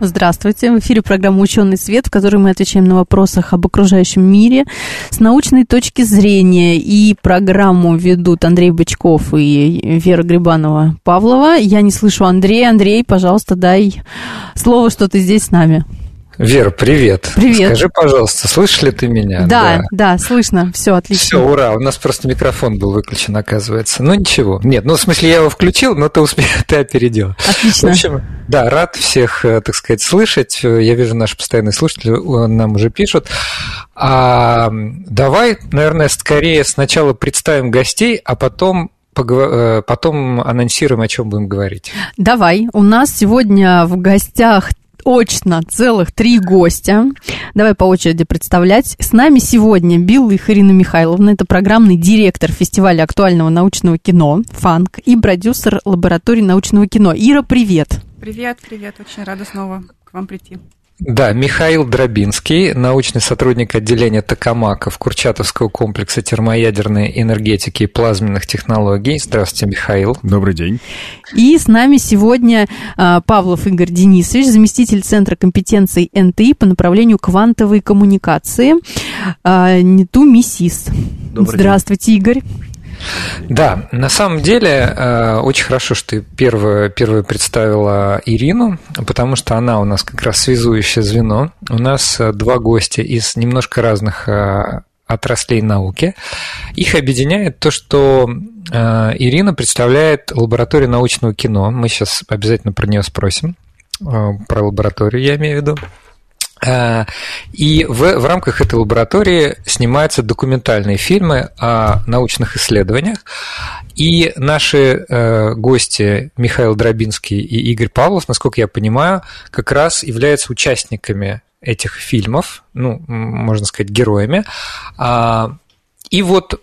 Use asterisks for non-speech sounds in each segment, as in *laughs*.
Здравствуйте. В эфире программа «Ученый свет», в которой мы отвечаем на вопросы об окружающем мире с научной точки зрения. И программу ведут Андрей Бычков и Вера Грибанова-Павлова. Я не слышу Андрея. Андрей, пожалуйста, дай слово, что ты здесь с нами. Вера, привет. Привет. Скажи, пожалуйста, слышишь ли ты меня? Да, да, да слышно. Все, отлично. Все, ура. У нас просто микрофон был выключен, оказывается. Ну, ничего. Нет, ну, в смысле, я его включил, но ты, успел, *laughs* ты опередил. Отлично. В общем, да, рад всех, э, так сказать, слышать. Я вижу, наши постоянные слушатели э, нам уже пишут. А, давай, наверное, скорее сначала представим гостей, а потом э, потом анонсируем, о чем будем говорить. Давай. У нас сегодня в гостях очно целых три гостя. Давай по очереди представлять. С нами сегодня Билых Ирина Михайловна. Это программный директор фестиваля актуального научного кино «Фанк» и продюсер лаборатории научного кино. Ира, привет. Привет, привет. Очень рада снова к вам прийти. Да, Михаил Дробинский, научный сотрудник отделения Токамака Курчатовского комплекса термоядерной энергетики и плазменных технологий. Здравствуйте, Михаил. Добрый день. И с нами сегодня а, Павлов Игорь Денисович, заместитель Центра компетенций НТИ по направлению квантовой коммуникации а, НИТУ МИСИС. Добрый Здравствуйте, день. Игорь. Да, на самом деле э, очень хорошо, что ты первую, первую представила Ирину, потому что она у нас как раз связующее звено. У нас э, два гостя из немножко разных э, отраслей науки. Их объединяет то, что Ирина представляет лабораторию научного кино. Мы сейчас обязательно про нее спросим. Про лабораторию я имею в виду. Э, и в, в рамках этой лаборатории снимаются документальные фильмы о научных исследованиях. И наши э, гости Михаил Дробинский и Игорь Павлов, насколько я понимаю, как раз являются участниками этих фильмов, ну, можно сказать, героями. А, и вот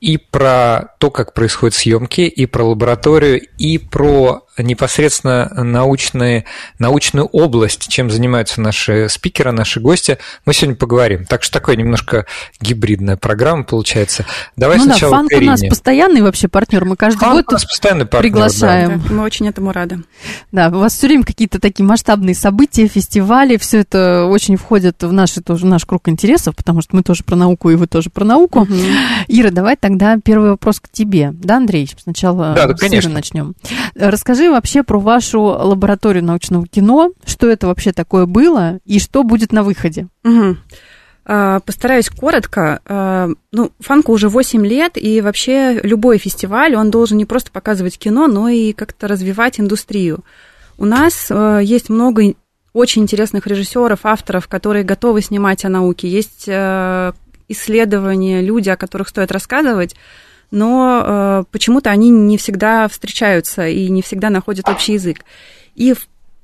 и про то, как происходят съемки, и про лабораторию, и про непосредственно научные, научную область, чем занимаются наши спикеры, наши гости, мы сегодня поговорим. Так что такая немножко гибридная программа получается. Давай ну сначала да, Фанк у нас постоянный вообще партнер, мы каждый Фанк год у нас постоянный партнер, приглашаем. Да. Мы очень этому рады. Да, у вас все время какие-то такие масштабные события, фестивали, все это очень входит в, наши, тоже, наш круг интересов, потому что мы тоже про науку, и вы тоже про науку. Угу. Ира, давай тогда первый вопрос к тебе. Да, Андрей? Сначала да, да, с Иры начнем. Расскажи Расскажи вообще про вашу лабораторию научного кино, что это вообще такое было и что будет на выходе. Угу. Постараюсь коротко. А, ну, Фанку уже 8 лет, и вообще любой фестиваль, он должен не просто показывать кино, но и как-то развивать индустрию. У нас а, есть много очень интересных режиссеров, авторов, которые готовы снимать о науке. Есть исследования, люди, о которых стоит рассказывать но э, почему-то они не всегда встречаются и не всегда находят общий язык. И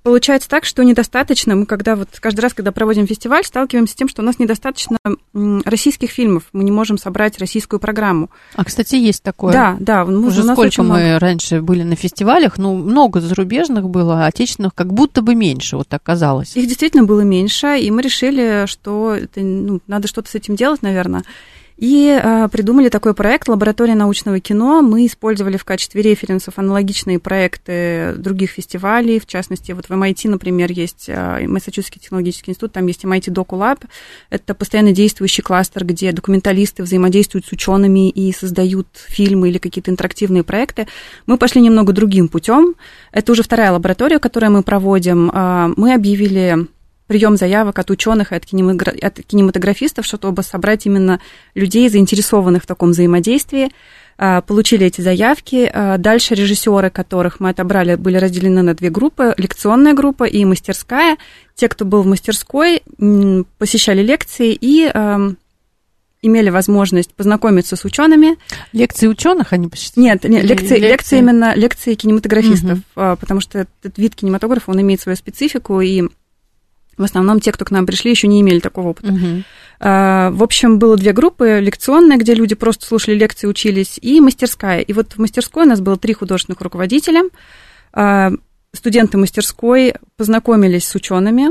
получается так, что недостаточно, мы когда вот каждый раз, когда проводим фестиваль, сталкиваемся с тем, что у нас недостаточно российских фильмов, мы не можем собрать российскую программу. А, кстати, есть такое. Да, да. Ну, Уже сколько мы много. раньше были на фестивалях, ну, много зарубежных было, а отечественных как будто бы меньше, вот так казалось. Их действительно было меньше, и мы решили, что это, ну, надо что-то с этим делать, наверное. И э, придумали такой проект «Лаборатория научного кино». Мы использовали в качестве референсов аналогичные проекты других фестивалей. В частности, вот в MIT, например, есть э, Массачусетский технологический институт, там есть MIT DocuLab. Это постоянно действующий кластер, где документалисты взаимодействуют с учеными и создают фильмы или какие-то интерактивные проекты. Мы пошли немного другим путем. Это уже вторая лаборатория, которую мы проводим. Э, мы объявили прием заявок от ученых и от, кинематографистов, чтобы собрать именно людей, заинтересованных в таком взаимодействии. А, получили эти заявки. А, дальше режиссеры, которых мы отобрали, были разделены на две группы. Лекционная группа и мастерская. Те, кто был в мастерской, посещали лекции и имели возможность познакомиться с учеными. Лекции ученых они посещали? Нет, нет лекции, лекции? лекции именно лекции кинематографистов, угу. потому что этот вид кинематографа, он имеет свою специфику, и В основном те, кто к нам пришли, еще не имели такого опыта. Угу. В общем, было две группы. Лекционная, где люди просто слушали лекции, учились, и мастерская. И вот в мастерской у нас было три художественных руководителя. А, студенты мастерской познакомились с учеными,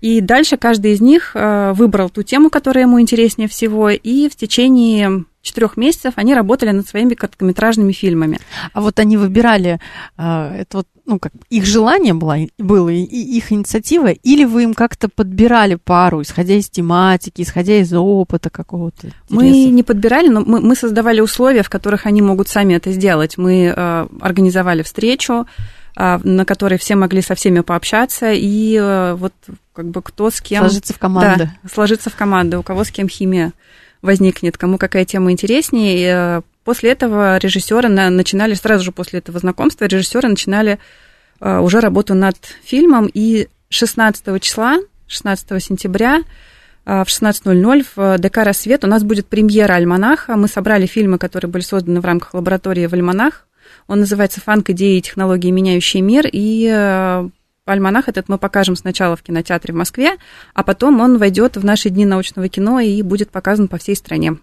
и дальше каждый из них а, выбрал ту тему, которая ему интереснее всего, и в течение четырех месяцев они работали над своими короткометражными фильмами. А вот они выбирали, а, это вот, ну, как их желание было, было и их инициатива, или вы им как-то подбирали пару, исходя из тематики, исходя из опыта какого-то? Мы не подбирали, но мы, мы создавали условия, в которых они могут сами это сделать. Мы э, организовали встречу, э, на которой все могли со всеми пообщаться, и э, вот как бы кто с кем... Сложиться в команду. Да, сложиться в команду, у кого с кем химия возникнет, кому какая тема интереснее. И э, после этого режиссеры начинали, сразу же после этого знакомства, режиссеры начинали э, уже работу над фильмом. И 16 числа, 16 сентября э, в 16.00 в ДК «Рассвет» у нас будет премьера «Альманаха». Мы собрали фильмы, которые были созданы в рамках лаборатории в «Альманах». Он называется «Фанк. Идеи и технологии, меняющие мир». И альманах этот мы покажем сначала в кинотеатре в Москве, а потом он войдет в наши дни научного кино и будет показан по всей стране.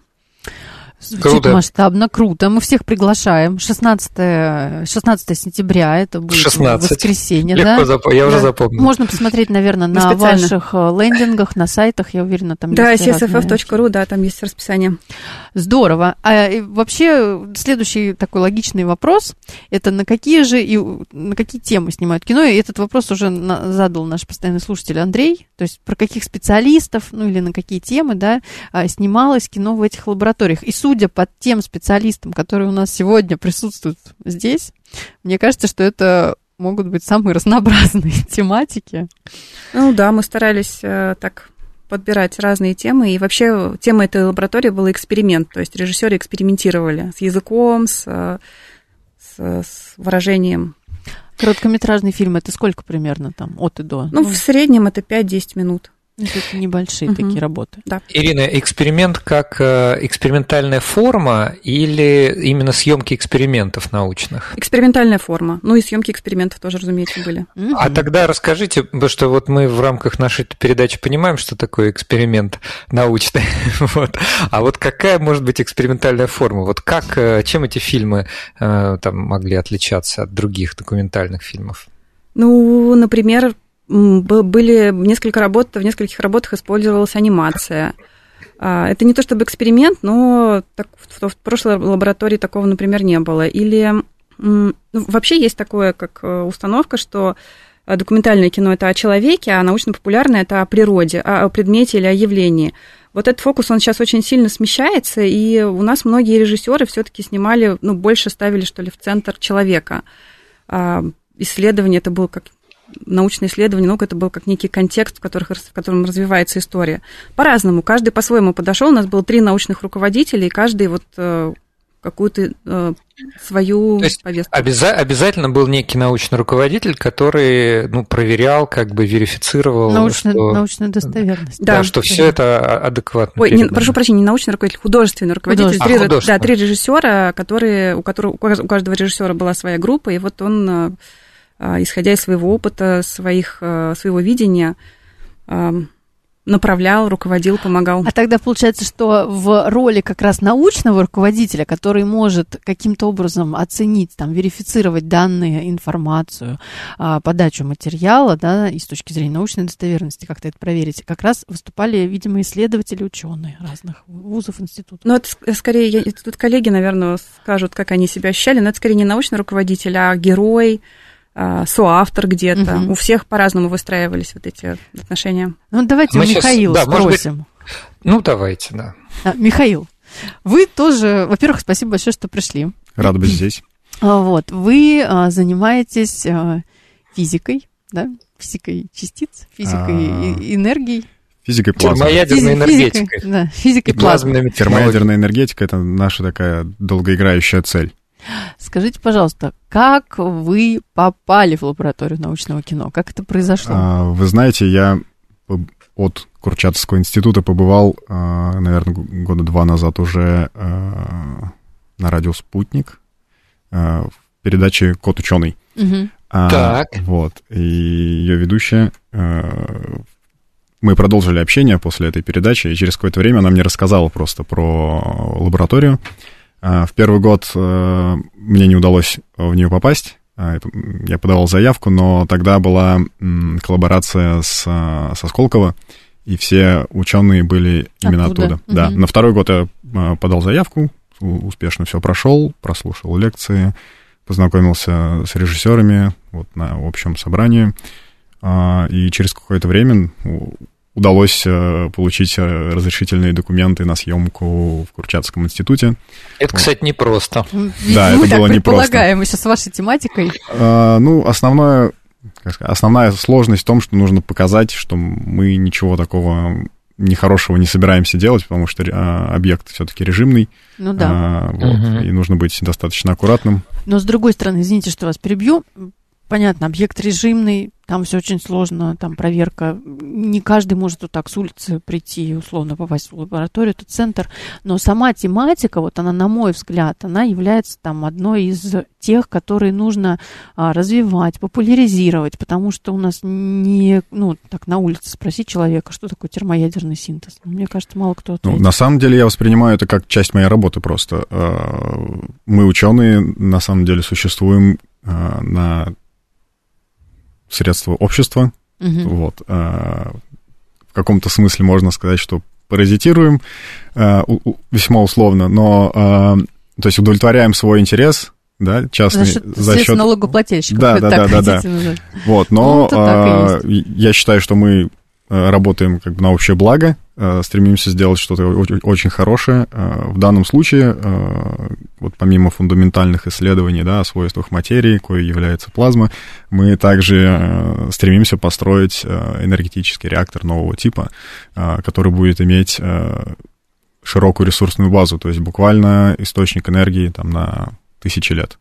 Звучит круто. масштабно, круто. Мы всех приглашаем. 16, 16 сентября, это будет 16. воскресенье. Легко да? Зап... Я да. уже запомнил. Можно посмотреть, наверное, на специально. ваших э, лендингах, на сайтах, я уверена, там да, есть csff.ru, да, там есть расписание. Здорово. А вообще, следующий такой логичный вопрос, это на какие же и на какие темы снимают кино? И этот вопрос уже задал наш постоянный слушатель Андрей, то есть про каких специалистов, ну или на какие темы, да, а, снималось кино в этих лабораториях. И суть судя по тем специалистам, которые у нас сегодня присутствуют здесь, мне кажется, что это могут быть самые разнообразные *laughs* тематики. Ну да, мы старались э, так подбирать разные темы. И вообще тема этой лаборатории была эксперимент. То есть режиссеры экспериментировали с языком, с, э, с, с выражением. Короткометражный фильм это сколько примерно там от и до? Ну, ну в среднем это 5-10 минут. Это небольшие угу. такие работы. Да. Ирина, эксперимент как э, экспериментальная форма или именно съемки экспериментов научных? Экспериментальная форма. Ну и съемки экспериментов тоже, разумеется, были. Угу. А тогда расскажите, потому что вот мы в рамках нашей передачи понимаем, что такое эксперимент научный. *laughs* вот. А вот какая может быть экспериментальная форма? Вот как, э, чем эти фильмы э, там могли отличаться от других документальных фильмов? Ну, например, были несколько работ, в нескольких работах использовалась анимация. А, это не то чтобы эксперимент, но так, в прошлой лаборатории такого, например, не было. Или ну, вообще есть такое, как э, установка, что документальное кино это о человеке, а научно-популярное это о природе, о предмете или о явлении. Вот этот фокус, он сейчас очень сильно смещается, и у нас многие режиссеры все-таки снимали, ну, больше ставили, что ли, в центр человека. А, исследование это было как научное исследование, наука это был как некий контекст, в, которых, в котором развивается история. По-разному, каждый по-своему подошел. У нас было три научных руководителя, и каждый вот э, какую-то э, свою То есть повестку. Обяза- обязательно был некий научный руководитель, который ну, проверял, как бы верифицировал. Научную, что, научную достоверность. Да, да что все это адекватно. Ой, не, прошу прощения, не научный руководитель, художественный руководитель. Художественный. Три, а, художественный. Да, три режиссера, которые, у, которого, у каждого режиссера была своя группа, и вот он э, исходя из своего опыта, своих, а, своего видения, а, направлял, руководил, помогал. А тогда получается, что в роли как раз научного руководителя, который может каким-то образом оценить, там, верифицировать данные, информацию, подачу материала, да, и с точки зрения научной достоверности как-то это проверить, как раз выступали, видимо, исследователи, ученые разных вузов, институтов. Ну, это скорее, я, тут коллеги, наверное, скажут, как они себя ощущали, но это скорее не научный руководитель, а герой, а, соавтор где-то. Угу. У всех по-разному выстраивались вот эти отношения. Ну, давайте Мы Михаила сейчас, да, спросим. Быть... Ну, давайте, да. А, Михаил, вы тоже, во-первых, спасибо большое, что пришли. Рад быть здесь. А, вот, вы а, занимаетесь а, физикой, да, физикой частиц, физикой а... энергии. Физикой плазмы. Термоядерной энергетикой. Физикой, да, физикой плазмы. Термоядерная энергетика – это наша такая долгоиграющая цель. Скажите, пожалуйста, как вы попали в лабораторию научного кино? Как это произошло? А, вы знаете, я от Курчатовского института побывал, а, наверное, года два назад уже а, на радио «Спутник» в передаче «Кот ученый». Угу. А, так. Вот. И ее ведущая мы продолжили общение после этой передачи, и через какое-то время она мне рассказала просто про лабораторию. В первый год мне не удалось в нее попасть, я подавал заявку, но тогда была коллаборация с, со Сколково, и все ученые были именно оттуда. оттуда. Угу. Да. На второй год я подал заявку, успешно все прошел, прослушал лекции, познакомился с режиссерами вот на общем собрании, а, и через какое-то время удалось э, получить э, разрешительные документы на съемку в Курчатском институте. Это, кстати, непросто. Да, это было непросто. предполагаем еще с вашей тематикой. А, ну, основное, основная сложность в том, что нужно показать, что мы ничего такого нехорошего не собираемся делать, потому что а, объект все-таки режимный. Ну да. А, вот, угу. И нужно быть достаточно аккуратным. Но с другой стороны, извините, что вас перебью, понятно, объект режимный, там все очень сложно, там проверка. Не каждый может вот так с улицы прийти и условно попасть в лабораторию, это центр. Но сама тематика, вот она, на мой взгляд, она является там одной из тех, которые нужно а, развивать, популяризировать, потому что у нас не, ну, так на улице спросить человека, что такое термоядерный синтез. Ну, мне кажется, мало кто ответит. Ну, на самом деле я воспринимаю это как часть моей работы просто. А, мы, ученые, на самом деле существуем а, на средство общества. Угу. Вот. А, в каком-то смысле можно сказать, что паразитируем а, у, весьма условно, но а, то есть удовлетворяем свой интерес, да, частный за счет, за счет налогоплательщиков. Да, да, да, да, да. Вот, но ну, а, я считаю, что мы работаем как бы на общее благо, э, стремимся сделать что-то очень хорошее. Э, в данном случае, вот помимо фундаментальных исследований да, о свойствах материи, кое является плазма, мы также стремимся построить энергетический реактор нового типа, который будет иметь широкую ресурсную базу, то есть буквально источник энергии там, на тысячи лет.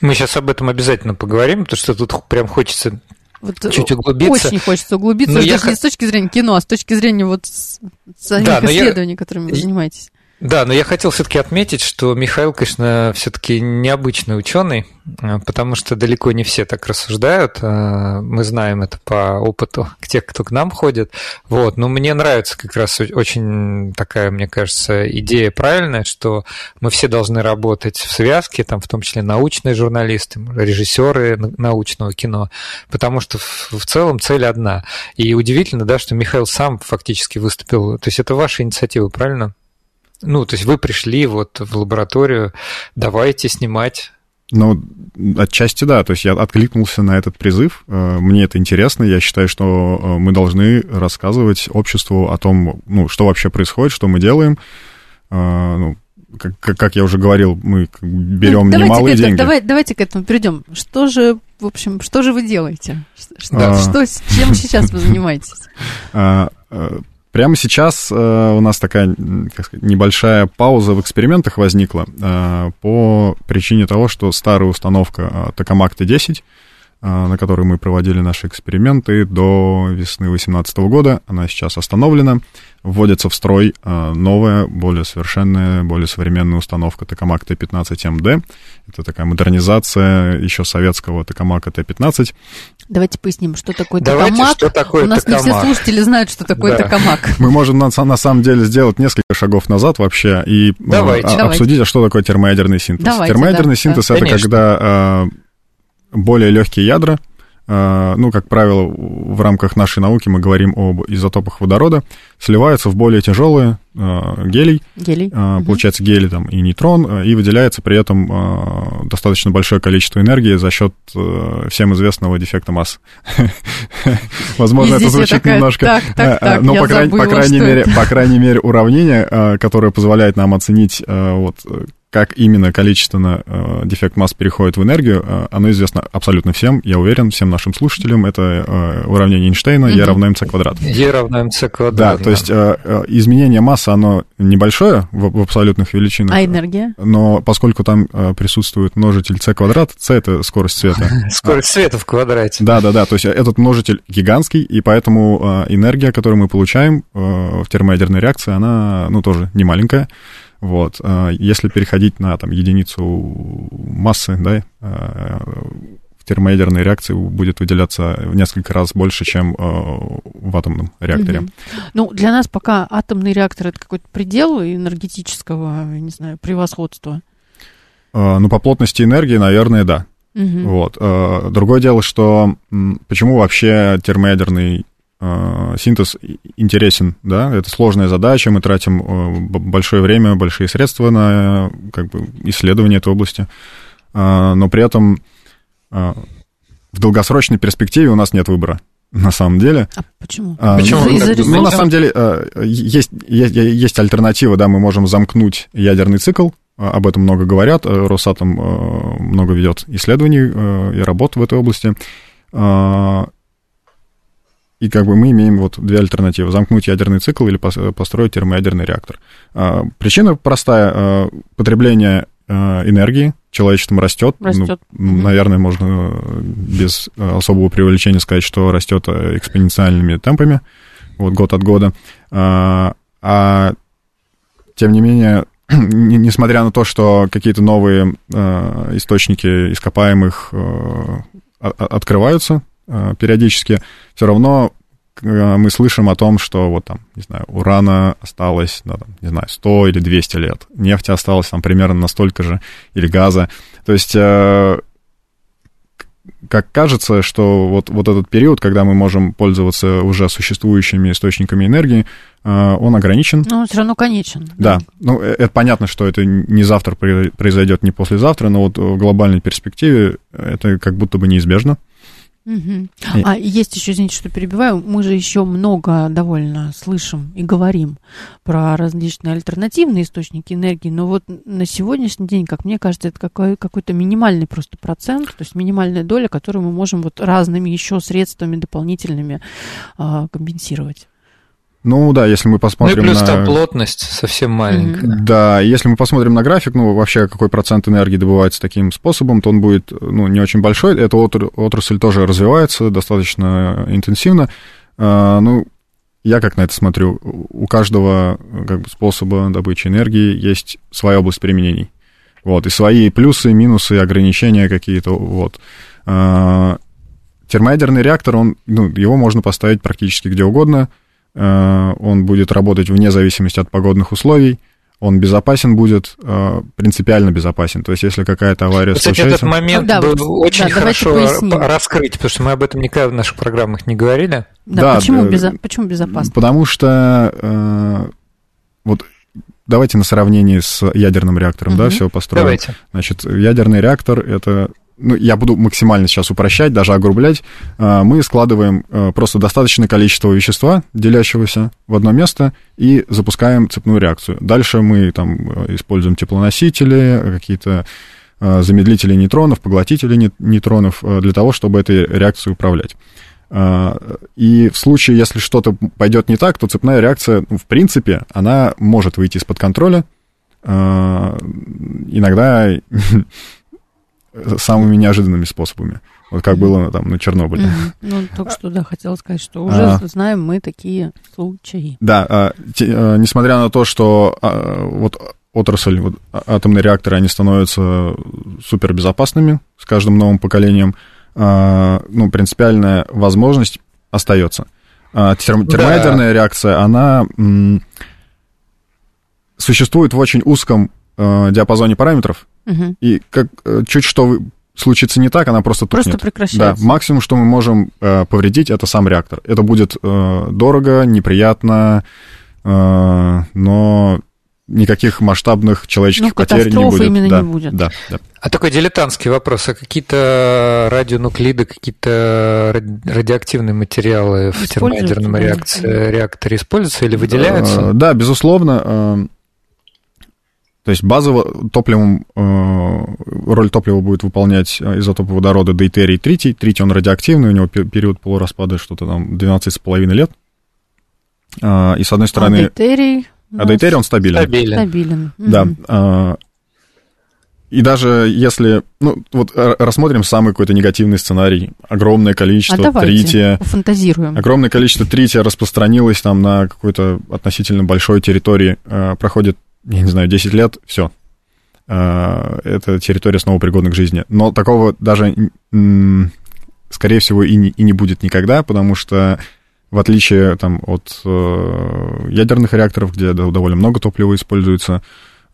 Мы сейчас об этом обязательно поговорим, потому что тут прям хочется вот чуть углубиться. Очень хочется углубиться, но даже я... не с точки зрения кино, а с точки зрения вот самих да, исследований, я... которыми вы занимаетесь. Да, но я хотел все-таки отметить, что Михаил, конечно, все-таки необычный ученый, а, потому что далеко не все так рассуждают. А, мы знаем это по опыту *laughs* тех, кто к нам ходит. Вот. Но мне нравится как раз очень такая, мне кажется, идея правильная, что мы все должны работать в связке, там, в том числе научные журналисты, режиссеры научного кино, потому что в целом цель одна. И удивительно, да, что Михаил сам фактически выступил. То есть это ваша инициатива, правильно? Ну, то есть вы пришли вот в лабораторию, давайте снимать ну, отчасти да, то есть я откликнулся на этот призыв, э, мне это интересно, я считаю, что э, мы должны рассказывать обществу о том, ну, что вообще происходит, что мы делаем, э, ну, как, как я уже говорил, мы берем ну, немалые этому, деньги. Давай, давайте к этому перейдем. Что же, в общем, что же вы делаете? Что, а... что чем сейчас вы *laughs* занимаетесь? Прямо сейчас э, у нас такая как сказать, небольшая пауза в экспериментах возникла э, по причине того, что старая установка э, Токамак Т-10 а, на которой мы проводили наши эксперименты до весны 2018 года. Она сейчас остановлена. Вводится в строй а, новая, более совершенная, более современная установка Токамак Т-15МД. Это такая модернизация еще советского Токамака Т-15. Давайте поясним, что такое Давайте, Что такое У нас токамак. не все слушатели знают, что такое да. Токамак. Мы можем на, на самом деле сделать несколько шагов назад вообще и Давайте. А, обсудить, а что такое термоядерный синтез. Давайте, термоядерный да, синтез да. это Конечно. когда более легкие ядра, э, ну, как правило, в рамках нашей науки мы говорим об изотопах водорода, сливаются в более тяжелые э, гелий, гелий. Э, получается гелий там и нейтрон, и выделяется при этом достаточно большое количество энергии за счет всем известного дефекта массы. *laughs* Возможно, это звучит немножко, но по крайней мере, по крайней мере, уравнение, которое позволяет нам оценить вот как именно количественно э, дефект масс переходит в энергию, э, оно известно абсолютно всем, я уверен, всем нашим слушателям. Это э, уравнение Эйнштейна, E равно mc квадрат. E равно mc квадрат. Да, то есть э, э, изменение массы, оно небольшое в, в абсолютных величинах. А энергия? Но поскольку там э, присутствует множитель c квадрат, c это скорость света. *laughs* Скорость света в квадрате. Да, да, да, то есть этот множитель гигантский, и поэтому энергия, которую мы получаем в термоядерной реакции, она, ну, тоже не маленькая. Вот. А если переходить на там, единицу массы, да, а, термоядерной реакции будет выделяться в несколько раз больше, чем э, в атомном реакторе. Ну, для нас пока атомный реактор это какой-то предел энергетического, не знаю, превосходства. Ну, по плотности энергии, наверное, да. Мгм. Вот. Другое дело, что почему вообще термоядерный синтез и- интересен, да? Это сложная задача, мы тратим э, большое время, большие средства на э, как бы, исследование этой области, Э, но при этом э, в долгосрочной перспективе у нас нет выбора. На самом деле. А почему? А, Почему? Из-за- из-за Ну, на самом деле, э, есть, есть, есть альтернатива, да, мы можем замкнуть ядерный цикл, э, об этом много говорят, э, Росатом э, много ведет исследований э, и работ в этой области. И как бы мы имеем вот две альтернативы. Замкнуть ядерный цикл или пос- построить термоядерный реактор. Э, Причина простая. э, Потребление э, энергии человечеством растет. Ну, Растет. Мгм. Наверное, можно э, без э, особого преувеличения сказать, что растет э, экспоненциальными темпами вот год от года. А, а тем не менее, *clears throat* не- несмотря на то, что какие-то новые э, источники ископаемых э, открываются э, периодически, все равно э, мы слышим о том, что вот там, не знаю, урана осталось, да, там, не знаю, 100 или 200 лет, нефти осталось там примерно настолько же, или газа. То есть э, как кажется, что вот, вот этот период, когда мы можем пользоваться уже существующими источниками энергии, э, он ограничен. Но он все равно конечен. Да, ну э, это понятно, что это не завтра произойдет, не послезавтра, но вот в глобальной перспективе это как будто бы неизбежно. И- А есть еще, извините, что перебиваю, мы же еще много довольно слышим и говорим про различные альтернативные источники энергии, но вот на сегодняшний день, как мне кажется, это какой- какой-то минимальный просто процент, то есть минимальная доля, которую мы можем вот разными еще средствами дополнительными а, компенсировать. Ну да, если мы Ну и посмотрим плюс на... там плотность совсем маленькая. Да, если мы посмотрим на график, ну, вообще, какой процент энергии добывается таким способом, то он будет, ну, не очень большой. Эта отр- отрасль тоже развивается достаточно интенсивно. А, ну, я как на это смотрю, у каждого как бы, способа добычи энергии есть своя область применений. Вот, и свои плюсы, минусы, ограничения какие-то, вот. А, термоядерный реактор, он, ну, его можно поставить практически где угодно, он будет работать вне зависимости от погодных условий, он безопасен будет, а, принципиально безопасен. То есть, если какая-то авария Кстати, случается... этот момент да, вот, очень да, хорошо раскрыть, потому что мы об этом никогда в наших программах не говорили. Да, Да, почему, да. безо- почему безопасно? Потому что э, вот давайте на сравнении с ядерным реактором, да, Мгм. все построим. Давайте. Значит, ядерный реактор это ну, я буду максимально сейчас упрощать, даже огрублять. Э, Мы складываем э, просто достаточное количество вещества, делящегося в одно место, и запускаем цепную реакцию. Дальше мы там э, используем теплоносители, какие-то э, замедлители нейтронов, поглотители ней- нейтронов для того, чтобы этой реакцией управлять. А, И в случае, если что-то пойдет не так, то цепная реакция, ну, в принципе, она может выйти из-под контроля. А, Иногда *laughs* самыми неожиданными способами. Вот как было там на Чернобыле. Ну, только что, да, хотела сказать, что уже А. знаем мы такие случаи. Да, а, те- а, несмотря на то, что а, вот отрасль, вот, атомные реакторы, они становятся супербезопасными с каждым новым поколением, а, ну, принципиальная возможность остается. А терм- Да. термоядерная реакция, она м, существует в очень узком э, диапазоне параметров, Мгм. и как э, чуть что случится не так, она просто тухнет. Просто Да, прекращается. максимум, что мы можем э, повредить, это сам реактор. Это будет э, дорого, неприятно, э, но никаких масштабных человеческих Ну, потерь не будет. именно да, не будет. Да, да. А такой дилетантский вопрос. А какие-то радионуклиды, какие-то ради- радиоактивные материалы в термоядерном да, реакции, реакторе используются или выделяются? Э, Да, безусловно. То есть базово топливом, э, роль топлива будет выполнять э, изотоп водорода дейтерий тритий. Тритий, он радиоактивный, у него пе- период полураспада что-то там 12,5 лет. А, И с одной А стороны... дейтерий у А дейтерий, он стабилен. Стабилен. стабилен. Да. А, И даже если, ну, вот рассмотрим самый какой-то негативный сценарий. Огромное А количество давайте трития, пофантазируем. огромное количество трития распространилось там на какой-то относительно большой территории, э, проходит, я не знаю, 10 лет, все. это территория снова пригодна к жизни. Но такого даже, скорее всего, и не, и не будет никогда, потому что в отличие там, от э, ядерных реакторов, где довольно много топлива используется,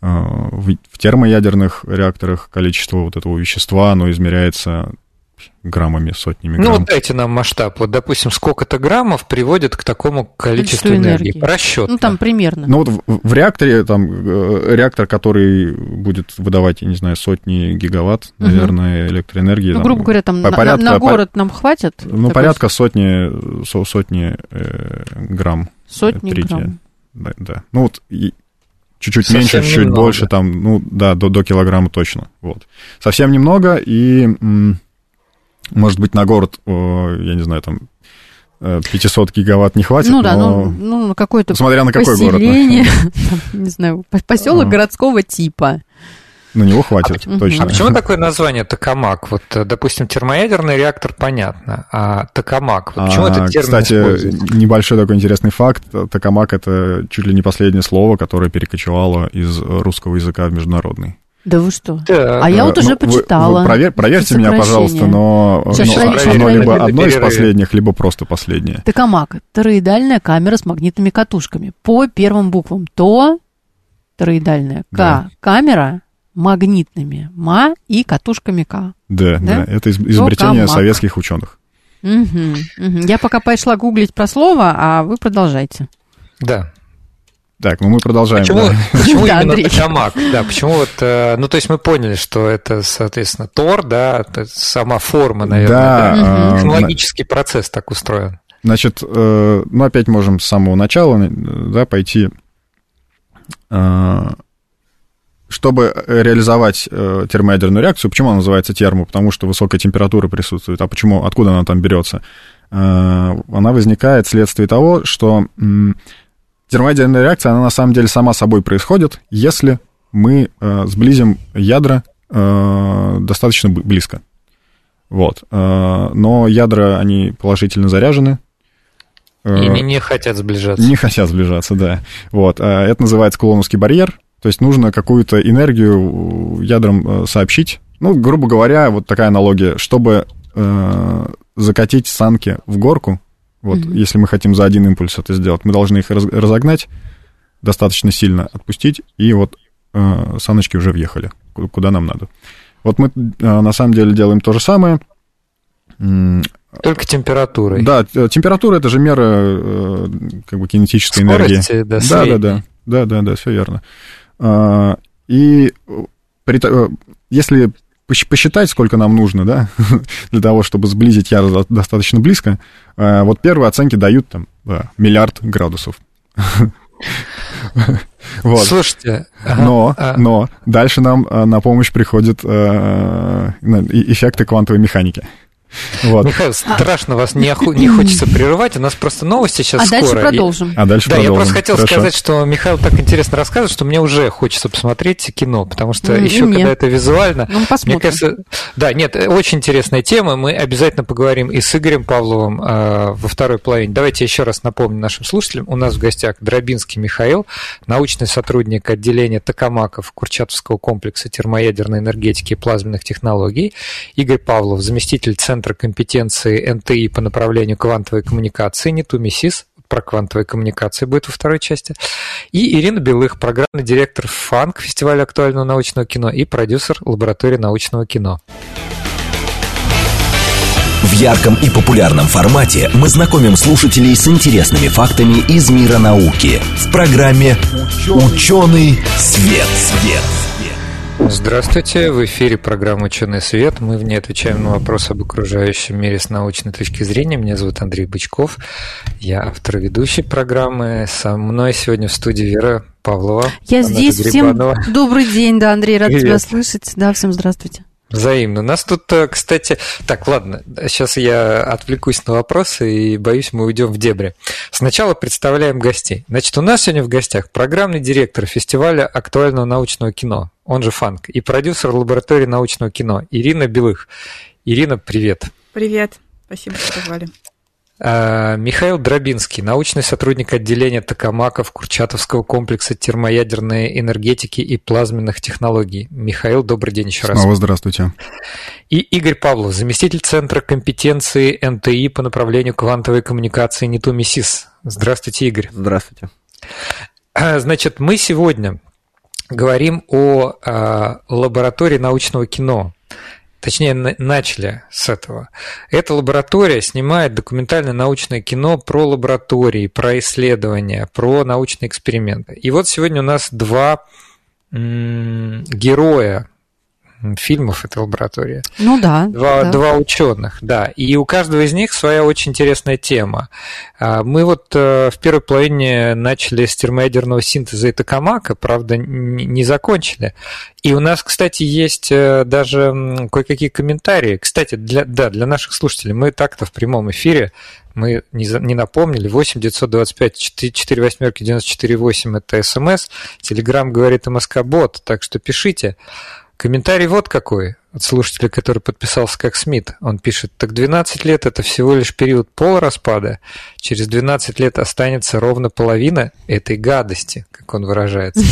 э, в термоядерных реакторах количество вот этого вещества, оно измеряется граммами, сотнями ну, грамм. Ну, вот дайте нам масштаб. Вот, допустим, сколько-то граммов приводит к такому количеству энергии. энергии. Расчет. Ну, там примерно. Ну, вот в, в реакторе, там, э, реактор, который будет выдавать, я не знаю, сотни гигаватт, угу. наверное, электроэнергии. Ну, там, грубо говоря, там по, на, порядка, на город по, нам хватит? Ну, порядка сотни, со, сотни э, грамм. Сотни третья. грамм. Да, да. Ну, вот и, чуть-чуть Совсем меньше, чуть-чуть больше, там, ну, да, до, до килограмма точно. Вот. Совсем немного, и может быть, на город, я не знаю, там 500 э, гигаватт не хватит, ну да, но... ну, ну какой-то Смотря на какой город. *laughs* не знаю, поселок городского типа. На него хватит, а, точно. А почему такое название токамак? Вот, э, допустим, термоядерный реактор, понятно, а токамак, вот почему а, этот термин Кстати, используется? небольшой такой интересный факт. Токамак — это чуть ли не последнее слово, которое перекочевало из русского языка в международный. Да вы что? Да. А я вот уже ну, почитала. Вы, вы провер, проверьте меня, пожалуйста, но, Сейчас, но оно проверь, либо одно из последних, либо просто последнее. Токамак. Тороидальная камера с магнитными катушками. По первым буквам. То, тороидальная. К, да. камера магнитными. Ма и катушками К. Да, да, да. это изобретение Токамак. советских ученых. Угу, угу. Я пока пошла гуглить про слово, а вы продолжайте. Да. Так, ну мы продолжаем. Почему, да. *laughs* почему да, именно Токамак? Да, почему вот, э, ну то есть мы поняли, что это, соответственно, Тор, да, сама форма, наверное, да, да? технологический процесс так устроен. Значит, э, ну опять можем с самого начала, да, пойти, э, чтобы реализовать термоядерную реакцию, почему она называется термо? Потому что высокая температура присутствует. А почему, откуда она там берется? Она возникает вследствие того, что термоядерная реакция, она на самом деле сама собой происходит, если мы э, сблизим ядра э, достаточно близко. Вот. Э, но ядра, они положительно заряжены. Э, И не хотят сближаться. Не хотят сближаться, да. Вот. Э, это называется кулоновский барьер. То есть нужно какую-то энергию ядрам э, сообщить. Ну, грубо говоря, вот такая аналогия. Чтобы э, закатить санки в горку, вот, mm-hmm. если мы хотим за один импульс это сделать, мы должны их разогнать достаточно сильно, отпустить, и вот э, саночки уже въехали, куда нам надо. Вот мы э, на самом деле делаем то же самое. Только температурой. Да, температура это же мера э, как бы кинетической Скорости, энергии. Да, да, да, да, да, да, да, все верно. А, и при, э, если посчитать, сколько нам нужно, да, *laughs* для того, чтобы сблизить ядра достаточно близко. А, вот первые оценки дают там миллиард градусов. *laughs* Вот. Слушайте, но, а... но дальше нам а, на помощь приходят э, эффекты квантовой механики. Вот. Михаил, *laughs* страшно вас не, не хочется прерывать, у нас просто новости сейчас а скоро. дальше продолжим. А дальше да, продолжим. я просто хотел Хорошо. сказать, что Михаил так интересно рассказывает, что мне уже хочется посмотреть кино, потому что mm, еще когда это визуально... Ну, посмотрим. Мне кажется, да, нет, очень интересная тема, мы обязательно поговорим и с Игорем Павловым э, во второй половине. Давайте еще раз напомню нашим слушателям, у нас в гостях Дробинский Михаил, научный сотрудник отделения Токамаков Курчатовского комплекса термоядерной энергетики и плазменных технологий, Игорь Павлов, заместитель Центра компетенции конференции НТИ по направлению квантовой коммуникации, не ТУМИСИС, про квантовые коммуникации будет во второй части. И Ирина Белых, программный директор ФАНК, фестиваля актуального научного кино, и продюсер лаборатории научного кино. В ярком и популярном формате мы знакомим слушателей с интересными фактами из мира науки в программе «Ученый свет». свет. Здравствуйте, в эфире программа «Ученый свет». Мы в ней отвечаем на вопросы об окружающем мире с научной точки зрения. Меня зовут Андрей Бычков, я автор ведущей программы. Со мной сегодня в студии Вера Павлова. Я здесь, всем добрый день, да, Андрей, рад Привет. тебя слышать. Да, всем здравствуйте. Взаимно. Нас тут, э, кстати... Так, ладно, сейчас я отвлекусь на вопросы и боюсь, мы уйдем в дебри. Сначала представляем гостей. Значит, у нас сегодня в гостях программный директор фестиваля актуального научного кино, он же ФАНК, и продюсер лаборатории научного кино Ирина Белых. Ирина, привет. Привет. Спасибо, что позвали. Э, Михаил Дробинский, научный сотрудник отделения Токамаков Курчатовского комплекса термоядерной энергетики и плазменных технологий. Михаил, добрый день еще раз. Снова здравствуйте. И Игорь Павлов, заместитель Центра компетенции НТИ по направлению квантовой коммуникации НИТУ МИСИС. Здравствуйте, Игорь. Здравствуйте. Э, значит, мы сегодня говорим о э, лаборатории научного кино. Точнее, начали с этого. Эта лаборатория снимает документальное научное кино про лаборатории, про исследования, про научные эксперименты. И вот сегодня у нас два героя фильмов этой лаборатории. Ну да. Два, да. два ученых, да. И у каждого из них своя очень интересная тема. А, мы вот э, в первой половине начали с термоядерного синтеза и токамака, правда, не закончили. И у нас, кстати, есть э, даже кое-какие комментарии. Кстати, для, да, для наших слушателей, мы так-то в прямом эфире мы не, не напомнили, 8 925 4 восьмерки 94 8 это смс, Телеграм говорит МСК бот, так что пишите. Комментарий вот какой от слушателя, который подписался как Смит. Он пишет, так 12 лет это всего лишь период полураспада, через 12 лет останется ровно половина этой гадости, как он выражается.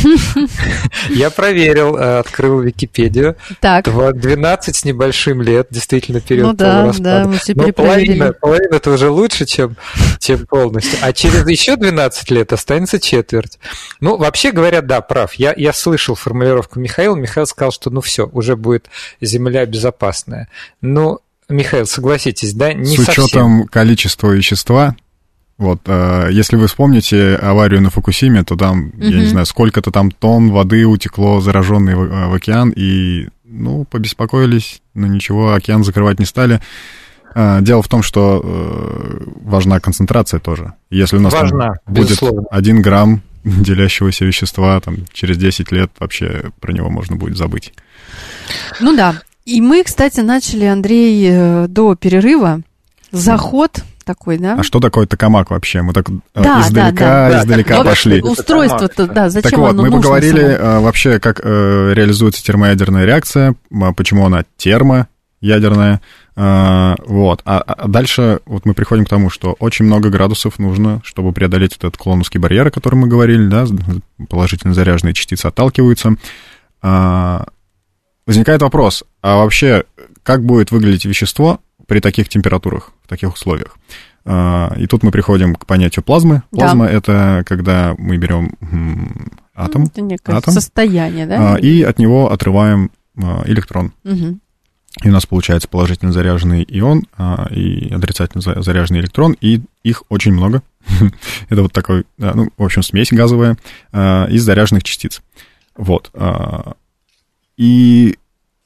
*laughs* Я проверил, э, открыл Википедию. Так. 12 с небольшим лет, действительно, период ну, да, полураспада. Но половина, половина это уже лучше, чем, полностью. А через еще 12 лет останется четверть. Ну, вообще говоря, да, прав. Я, я слышал формулировку Михаила. Михаил сказал, что ну все, уже будет земля безопасная. Ну, Михаил, согласитесь, да, не С учетом совсем. количества вещества, вот, э, если вы вспомните аварию на Фукусиме, то там, угу. я не знаю, сколько-то там тонн воды утекло зараженной в, э, в океан, и, ну, побеспокоились, но ничего, океан закрывать не стали. Э, дело в том, что э, важна концентрация тоже. Если у нас важна, там будет один грамм делящегося вещества, там, через 10 лет вообще про него можно будет забыть. Ну да. И мы, кстати, начали, Андрей, э, до перерыва заход такой, да? А что такое токамак вообще? Мы так э, да, издалека, да, да. издалека да, пошли. Устройство-то, да, зачем Так вот, оно мы нужно поговорили само? вообще, как реализуется термоядерная реакция, почему она термоядерная, вот. А, а дальше вот мы приходим к тому, что очень много градусов нужно, чтобы преодолеть этот клоновский барьер, о котором мы говорили, да, положительно заряженные частицы отталкиваются. Возникает вопрос, а вообще как будет выглядеть вещество при таких температурах, в таких условиях? И тут мы приходим к понятию плазмы. Плазма да. это когда мы берем атом, это некое атом состояние, да? И от него отрываем электрон. Угу. И у нас получается положительно заряженный ион а, и отрицательно заряженный электрон, и их очень много. *laughs* Это вот такой, ну, в общем, смесь газовая а, из заряженных частиц. Вот. А, и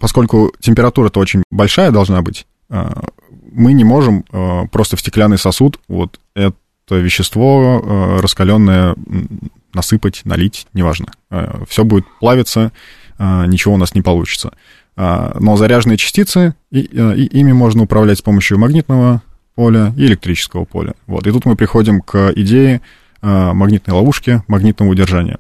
поскольку температура-то очень большая должна быть, мы не можем просто в стеклянный сосуд вот это вещество раскаленное насыпать, налить, неважно. Все будет плавиться, ничего у нас не получится. А, но заряженные частицы, и, ими можно управлять с помощью магнитного поля и электрического поля. Вот. И тут мы приходим к идее а, магнитной ловушки, магнитного удержания.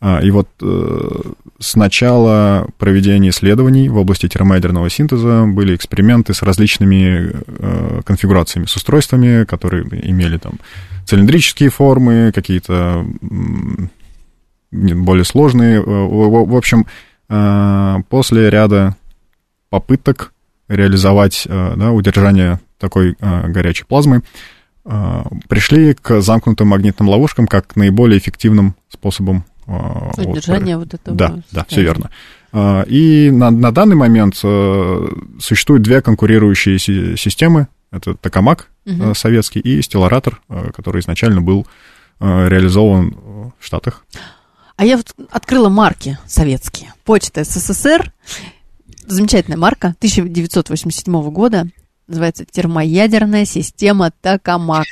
А, и вот э, с начала проведения исследований в области термоядерного синтеза были эксперименты с различными э, конфигурациями, с устройствами, которые имели там цилиндрические формы, какие-то более сложные. Э, в общем, Э, после ряда попыток реализовать э, да, удержание такой горячей плазмы, пришли к замкнутым магнитным ловушкам как наиболее эффективным способом удержания вот, вот этого. Да, да, все верно. И на, на данный момент существуют две конкурирующие системы. Это Токамак угу. советский и Стелларатор, который изначально был реализован в Штатах. А я вот открыла марки советские. Почта СССР, замечательная марка 1987 года, называется термоядерная система Токамак.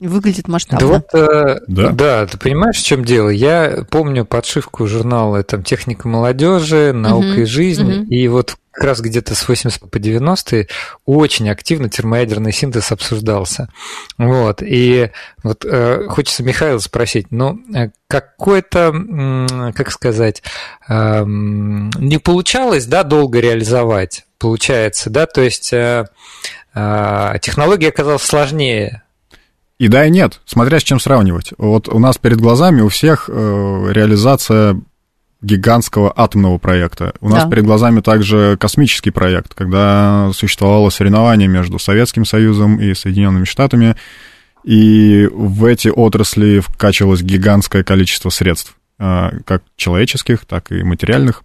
Выглядит масштабно. Да, вот, э, да. да, ты понимаешь, в чем дело? Я помню подшивку журнала там, «Техника молодежи», «Наука угу, и жизнь», угу. и вот как раз где-то с 80 по 90 очень активно термоядерный синтез обсуждался. Вот. И вот э, хочется Михаила спросить, ну, э, какой-то, э, как сказать, э, не получалось, да, долго реализовать, получается, да, то есть э, э, технология оказалась сложнее И да, и нет, смотря с чем сравнивать. Вот у нас перед глазами у всех э, реализация гигантского атомного проекта. У нас Да. перед глазами также космический проект, когда существовало соревнование между Советским Союзом и Соединенными Штатами, и в эти отрасли вкачивалось гигантское количество средств, а, как человеческих, так и материальных.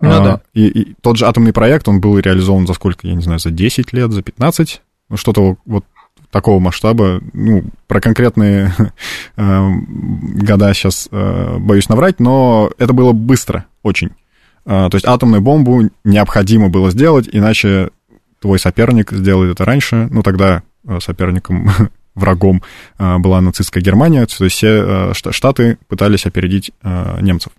Ну А, да. И, и тот же атомный проект, он был реализован за сколько, я не знаю, за 10 лет, за 15, ну, что-то вот такого масштаба. Ну, про конкретные *laughs* э, года сейчас боюсь наврать, но это было быстро очень. А, То есть атомную бомбу необходимо было сделать, иначе твой соперник сделает это раньше. Ну, тогда э, соперником, *laughs* врагом э, была нацистская Германия. То есть все э, Шта- Штаты пытались опередить э, немцев.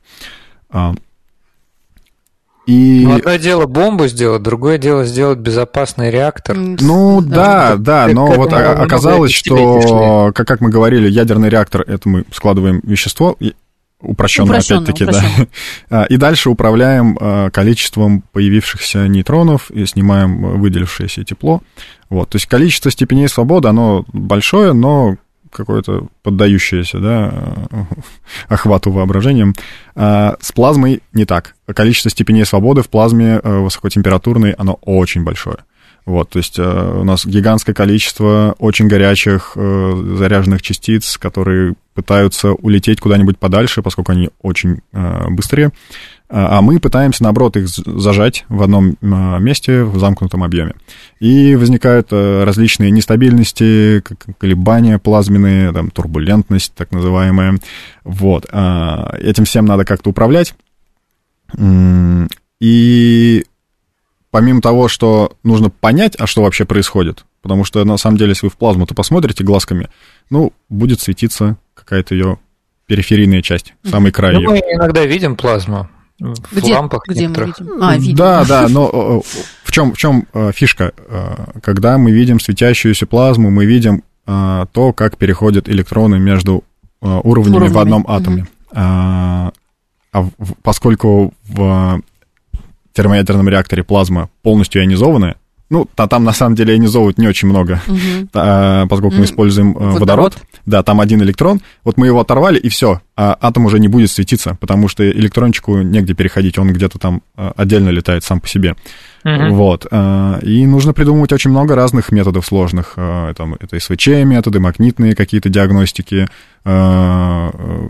И... Ну, одно дело бомбу сделать, другое дело сделать безопасный реактор. Ну да. да, да, но вот оказалось, что, как, как мы говорили, ядерный реактор это мы складываем вещество, упрощенно, Упрощенно, опять-таки, упрощенно. да. *laughs* А, И дальше управляем а, количеством появившихся нейтронов и снимаем выделившееся тепло. Вот, то есть количество степеней свободы, оно большое, но какое-то поддающееся, да, *laughs* охвату воображением. А с плазмой не так. Количество степеней свободы в плазме э, высокотемпературной, оно очень большое. Вот, то есть э, у нас гигантское количество очень горячих э, заряженных частиц, которые пытаются улететь куда-нибудь подальше, поскольку они очень быстрые. А а мы пытаемся, наоборот, их зажать в одном э, месте в замкнутом объеме. И возникают э, различные нестабильности, колебания плазменные, там, турбулентность так называемая. Вот. а, Этим всем надо как-то управлять. И помимо того, что нужно понять, а что вообще происходит, потому что на самом деле, если вы в плазму-то посмотрите глазками, ну, будет светиться какая-то ее периферийная часть, самый край Ну, ее. мы иногда видим плазму в Где, лампах где мы некоторых. видим? А, видим. Да, да, но э, в чем, в чем э, фишка? Э, Когда мы видим светящуюся плазму, мы видим э, то, как переходят электроны между э, уровнями, в Уровнями, одном атоме. А а поскольку в термоядерном реакторе плазма полностью ионизованная, ну, та- там на самом деле ионизовывают не очень много, Мгм. а, поскольку мы используем э, водород. водород. Да, там один электрон. Вот мы его оторвали, и все. А атом уже не будет светиться, потому что электрончику негде переходить, он где-то там э, отдельно летает сам по себе. Мгм. Вот. э, И нужно придумывать очень много разных методов сложных. э, Там, это СВЧ методы, магнитные какие-то диагностики, э,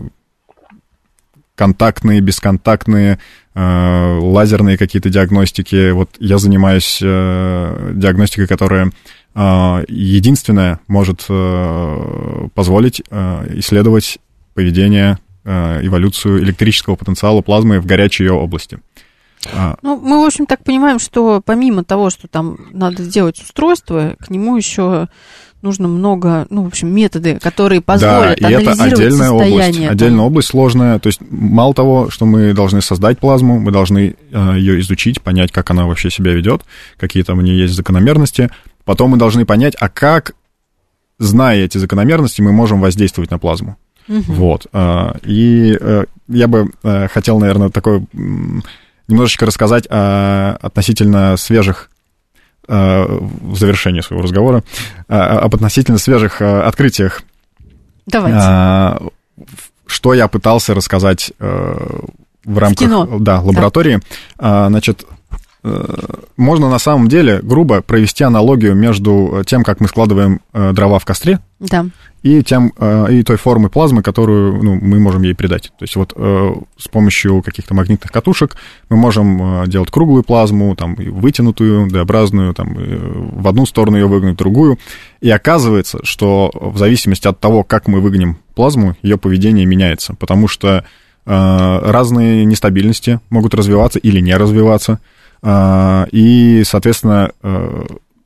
контактные, бесконтактные, э, лазерные какие-то диагностики. Вот я занимаюсь э, диагностикой, которая э, единственная может позволить исследовать поведение, эволюцию электрического потенциала плазмы в горячей ее области. А, Ну, мы, в общем, так понимаем, что помимо того, что там надо сделать устройство, к нему еще нужно много, ну, в общем, методы, которые позволят да, и это отдельная область, отдельная область сложная. То есть мало того, что мы должны создать плазму, мы должны э, ее изучить, понять, как она вообще себя ведет, какие там у нее есть закономерности. Потом мы должны понять, а как, зная эти закономерности, мы можем воздействовать на плазму. Мгм. Вот. а, И э, я бы э, хотел, наверное, такое м, немножечко рассказать о относительно свежих э, в завершении своего разговора а, об относительно свежих э, открытиях Давайте. а, в- что я пытался рассказать э, в рамках кино. Да, лаборатории. А, Значит, э, можно на самом деле грубо провести аналогию между тем, как мы складываем э, дрова в костре, Да. и, тем, э, и той формы плазмы, которую ну, мы можем ей придать. То есть вот э, с помощью каких-то магнитных катушек мы можем э, делать круглую плазму, там, вытянутую, D-образную, там, в одну сторону ее выгнуть, в другую. И оказывается, что в зависимости от того, как мы выгоним плазму, ее поведение меняется, потому что разные нестабильности могут развиваться или не развиваться, и, соответственно,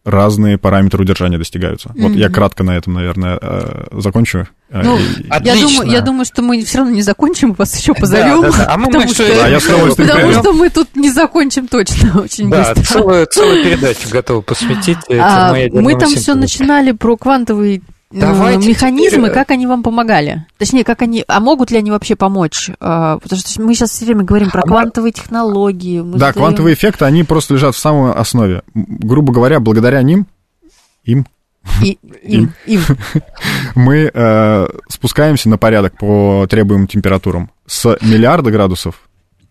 разные параметры удержания достигаются. Вот я кратко на этом, наверное, э, закончу. Э, Ну, и- Я думаю, я думаю, что мы все равно не закончим, вас еще позовем. Да, да, да. А мы, потому мы что- что, Да, я с удовольствием Потому что мы тут не закончим точно *laughs* очень Да, быстро. целую, целую передачу готовы посвятить А, мы там все начинали про квантовые Давайте механизмы, теперь- как они вам помогали. Точнее, как они, а могут ли они вообще помочь? А, Потому что мы сейчас все время говорим про А квантовые технологии. мы Да, задаем- квантовые эффекты, они просто лежат в самой основе. Грубо говоря, благодаря ним, им, И, *laughs* им, им. *laughs* Мы э, спускаемся на порядок по требуемым температурам с миллиарда градусов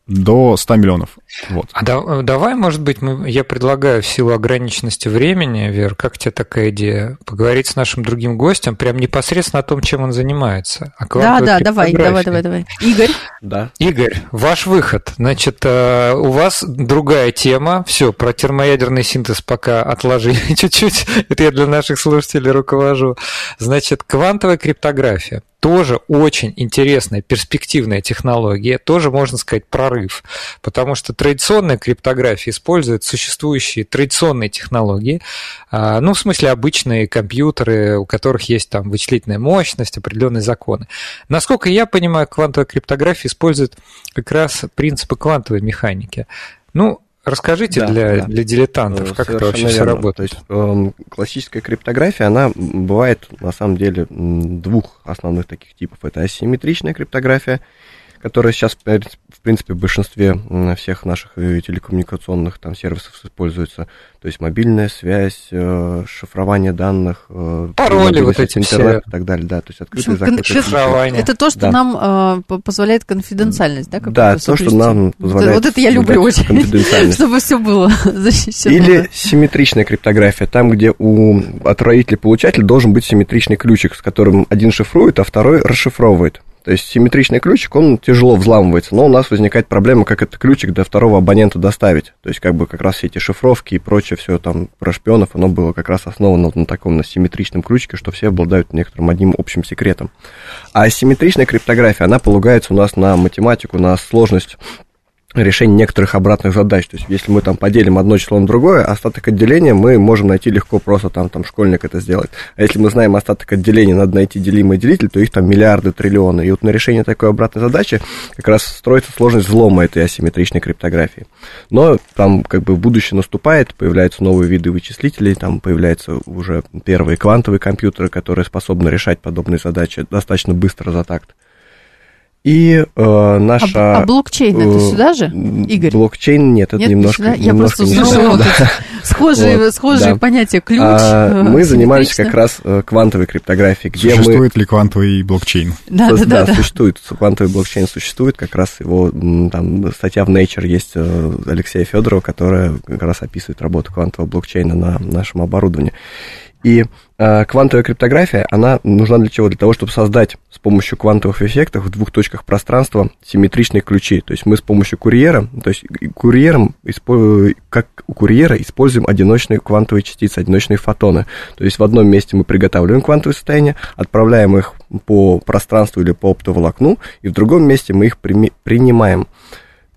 до 100 миллионов. Вот. А да, давай, может быть, мы, я предлагаю в силу ограниченности времени, Вер, как тебе такая идея, поговорить с нашим другим гостем прям непосредственно о том, чем он занимается. О да, да, давай, давай, давай, давай. Игорь? Да. Игорь, ваш выход. Значит, э, у вас другая тема. Все, про термоядерный синтез пока отложили *laughs* чуть-чуть. Это я для наших слушателей руковожу. Значит, квантовая криптография тоже очень интересная, перспективная технология, тоже, можно сказать, прорыв, потому что традиционная криптография использует существующие традиционные технологии, а, ну, в смысле, обычные компьютеры, у которых есть там вычислительная мощность, определенные законы. Насколько я понимаю, квантовая криптография использует как раз принципы квантовой механики. Ну, Расскажите да, для, да. для дилетантов, как Совершенно это вообще верно. все работает. То есть, э, классическая криптография, она бывает на самом деле двух основных таких типов. Это асимметричная криптография, которая сейчас, в принципе, в большинстве всех наших э, телекоммуникационных там сервисов используется. То есть мобильная связь, э, шифрование данных, э, пароли вот эти интернет все. и так далее, да, то есть открытый закрытый. Шифрование. Это то, что да. нам э, позволяет конфиденциальность, да? Да, то, что нам позволяет. Вот это я люблю очень, *laughs* чтобы все было *laughs* защищено. Или симметричная криптография, там, где у отправителя и получателя должен быть симметричный ключик, с которым один шифрует, а второй расшифровывает. То есть симметричный ключик, он тяжело взламывается, но у нас возникает проблема, как этот ключик до второго абонента доставить. То есть как бы как раз все эти шифровки и прочее, все там про шпионов, оно было как раз основано на таком на симметричном ключике, что все обладают некоторым одним общим секретом. А симметричная криптография, она полагается у нас на математику, на сложность решение некоторых обратных задач. То есть, если мы там поделим одно число на другое, остаток отделения мы можем найти легко, просто там, там школьник это сделает. А если мы знаем остаток отделения, надо найти делимый делитель, то их там миллиарды, триллионы. И вот на решение такой обратной задачи как раз строится сложность взлома этой асимметричной криптографии. Но там как бы будущее наступает, появляются новые виды вычислителей, там появляются уже первые квантовые компьютеры, которые способны решать подобные задачи достаточно быстро за такт. И э, наша... А, а блокчейн это э, сюда же, Игорь? Блокчейн нет, это нет, немножко... Сюда? Я просто слышала да. *laughs* схожие, вот, схожие да. понятия ключ. А, э, мы занимались как раз э, квантовой криптографией, где Существует мы... ли квантовый блокчейн? Да, да, да, да, существует. Квантовый блокчейн существует, как раз его там статья в Nature есть Алексея Федорова, которая как раз описывает работу квантового блокчейна на нашем оборудовании. И э, квантовая криптография, она нужна для чего? Для того, чтобы создать с помощью квантовых эффектов в двух точках пространства симметричные ключи. То есть мы с помощью курьера, то есть курьером, как у курьера используем одиночные квантовые частицы, одиночные фотоны. То есть в одном месте мы приготавливаем квантовые состояния, отправляем их по пространству или по оптоволокну, и в другом месте мы их принимаем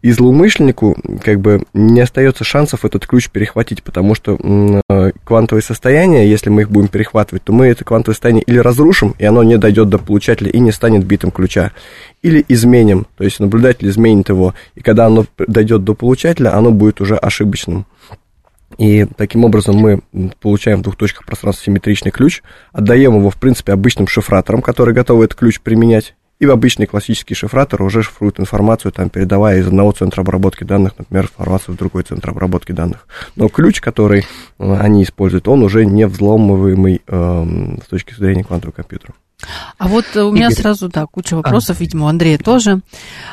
и злоумышленнику как бы не остается шансов этот ключ перехватить, потому что э, квантовые состояния, если мы их будем перехватывать, то мы это квантовое состояние или разрушим, и оно не дойдет до получателя и не станет битом ключа, или изменим, то есть наблюдатель изменит его, и когда оно дойдет до получателя, оно будет уже ошибочным. И таким образом мы получаем в двух точках пространства симметричный ключ, отдаем его, в принципе, обычным шифраторам, которые готовы этот ключ применять, и в обычный классический шифратор уже шифрует информацию, там, передавая из одного центра обработки данных, например, информацию в другой центр обработки данных. Но ключ, который э, они используют, он уже не взломываемый э, с точки зрения квантового компьютера. А вот у меня Игорь. сразу, да, куча вопросов, а. видимо, у Андрея тоже.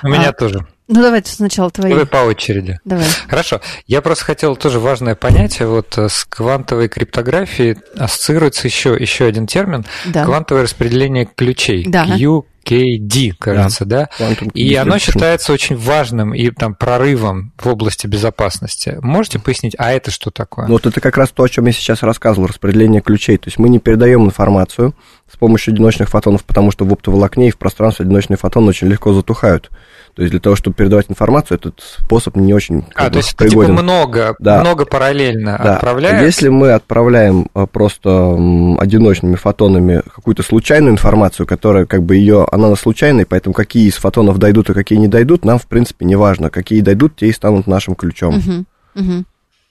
У меня а, тоже. Ну, давайте сначала твои. Давай по очереди. Давай. Хорошо. Я просто хотел тоже важное понятие. Вот э, с квантовой криптографией ассоциируется еще, еще один термин. Да. Квантовое распределение ключей. Да. Q, KD, кажется, да? да? И оно считается очень важным и там прорывом в области безопасности. Можете пояснить, а это что такое? Ну, вот это как раз то, о чем я сейчас рассказывал, распределение ключей. То есть мы не передаем информацию с помощью одиночных фотонов, потому что в оптоволокне и в пространстве одиночные фотоны очень легко затухают. То есть для того, чтобы передавать информацию, этот способ не очень А, то есть пригоден. типа много, да. много параллельно да. отправляешь? Если мы отправляем э, просто одиночными фотонами какую-то случайную информацию, которая как бы ее, она случайная, поэтому какие из фотонов дойдут и какие не дойдут, нам в принципе не важно. Какие дойдут, те и станут нашим ключом. Угу. Угу.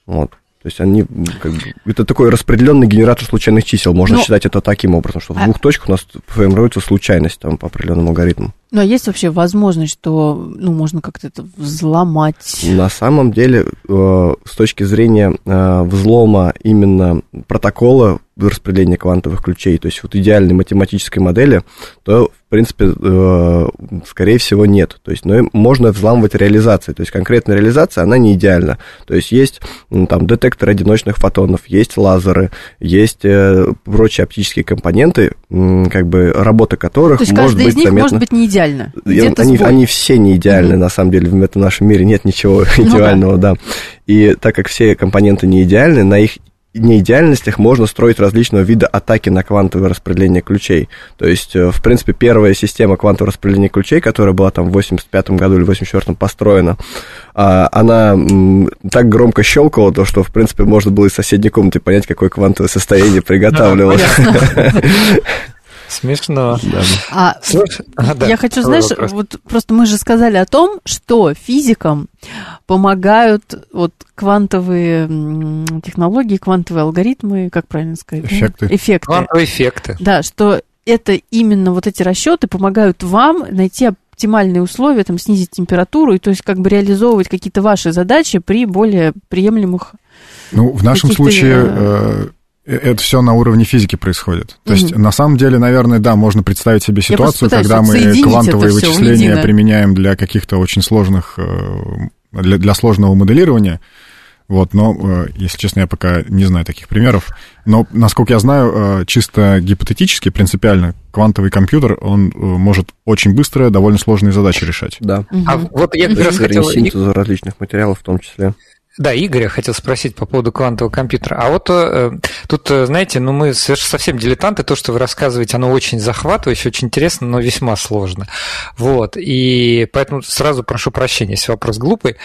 Вот. То есть они как бы, это такой распределенный генератор случайных чисел. Можно Но... считать это таким образом, что в а... двух точках у нас формируется случайность там, по определенному алгоритму. Ну, а есть вообще возможность, что ну, можно как-то это взломать? На самом деле, э, с точки зрения э, взлома именно протокола распределения квантовых ключей, то есть вот идеальной математической модели, то в принципе, э, скорее всего, нет. То есть, но можно взламывать реализации. То есть, конкретная реализация, она не идеальна. То есть, есть там детекторы одиночных фотонов, есть лазеры, есть прочие оптические компоненты, как бы работа которых То есть, может каждый быть из них заметна. может быть не идеально. Они, они все не идеальны, mm-hmm. на самом деле. В этом нашем мире нет ничего *laughs* ну, идеального, да. да. И так как все компоненты не идеальны, на их неидеальностях можно строить различного вида атаки на квантовое распределение ключей. То есть, э, в принципе, первая система квантового распределения ключей, которая была там в 85 году или 84 построена, а, она так громко щелкала, то, что, в принципе, можно было из соседней комнаты понять, какое квантовое состояние *laughs* приготавливалось. *laughs* Смешно. Да. А, Слушай, а, да, я хочу, знаешь, вопрос. вот просто мы же сказали о том, что физикам помогают вот квантовые технологии, квантовые алгоритмы, как правильно сказать? Эффекты. Да? Эффекты. Квантовые эффекты. Да, что это именно вот эти расчеты помогают вам найти оптимальные условия, там, снизить температуру, и то есть как бы реализовывать какие-то ваши задачи при более приемлемых ну, в нашем случае э, Э, это все на уровне физики происходит. То mm-hmm. есть, на самом деле, наверное, да, можно представить себе ситуацию, когда мы квантовые вычисления применяем для каких-то очень сложных, э, для, для сложного моделирования. Вот, но, э, если честно, я пока не знаю таких примеров. Но, насколько я знаю, чисто гипотетически, принципиально, квантовый компьютер, он может очень быстро довольно сложные задачи решать. Да. Угу. А вот я как раз хотел... различных материалов в том числе. Да, Игоря хотел спросить по поводу квантового компьютера. А вот э, тут, э, знаете, ну мы совсем дилетанты, то, что вы рассказываете, оно очень захватывающе, очень интересно, но весьма сложно. Вот, и поэтому сразу прошу прощения, если вопрос глупый.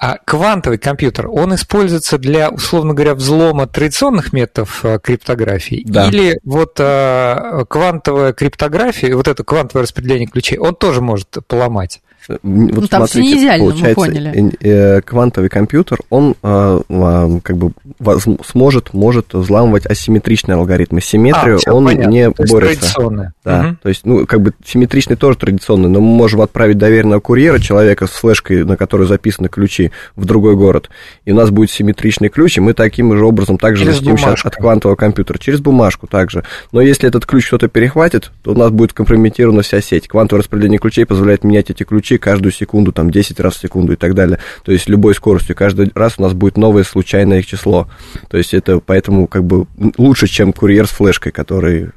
А квантовый компьютер, он используется для, условно говоря, взлома традиционных методов э, криптографии? Да. Или вот э, квантовая криптография, вот это квантовое распределение ключей, он тоже может поломать? Вот ну, там смотрите, все не идеально, получается, мы поняли. Э, квантовый компьютер, он э, э, как бы сможет, может взламывать асимметричные алгоритмы. Симметрию а, он понятно. не то борется. Да, угу. то есть, ну, как бы симметричный тоже традиционный, но мы можем отправить доверенного курьера, человека с флешкой, на которой записаны ключи, в другой город, и у нас будет симметричный ключ, и мы таким же образом также защитимся от, от квантового компьютера. Через бумажку также. Но если этот ключ кто-то перехватит, то у нас будет компрометирована вся сеть. Квантовое распределение ключей позволяет менять эти ключи каждую секунду, там 10 раз в секунду и так далее. То есть любой скоростью. Каждый раз у нас будет новое случайное их число. То есть это поэтому как бы лучше, чем курьер с флешкой, который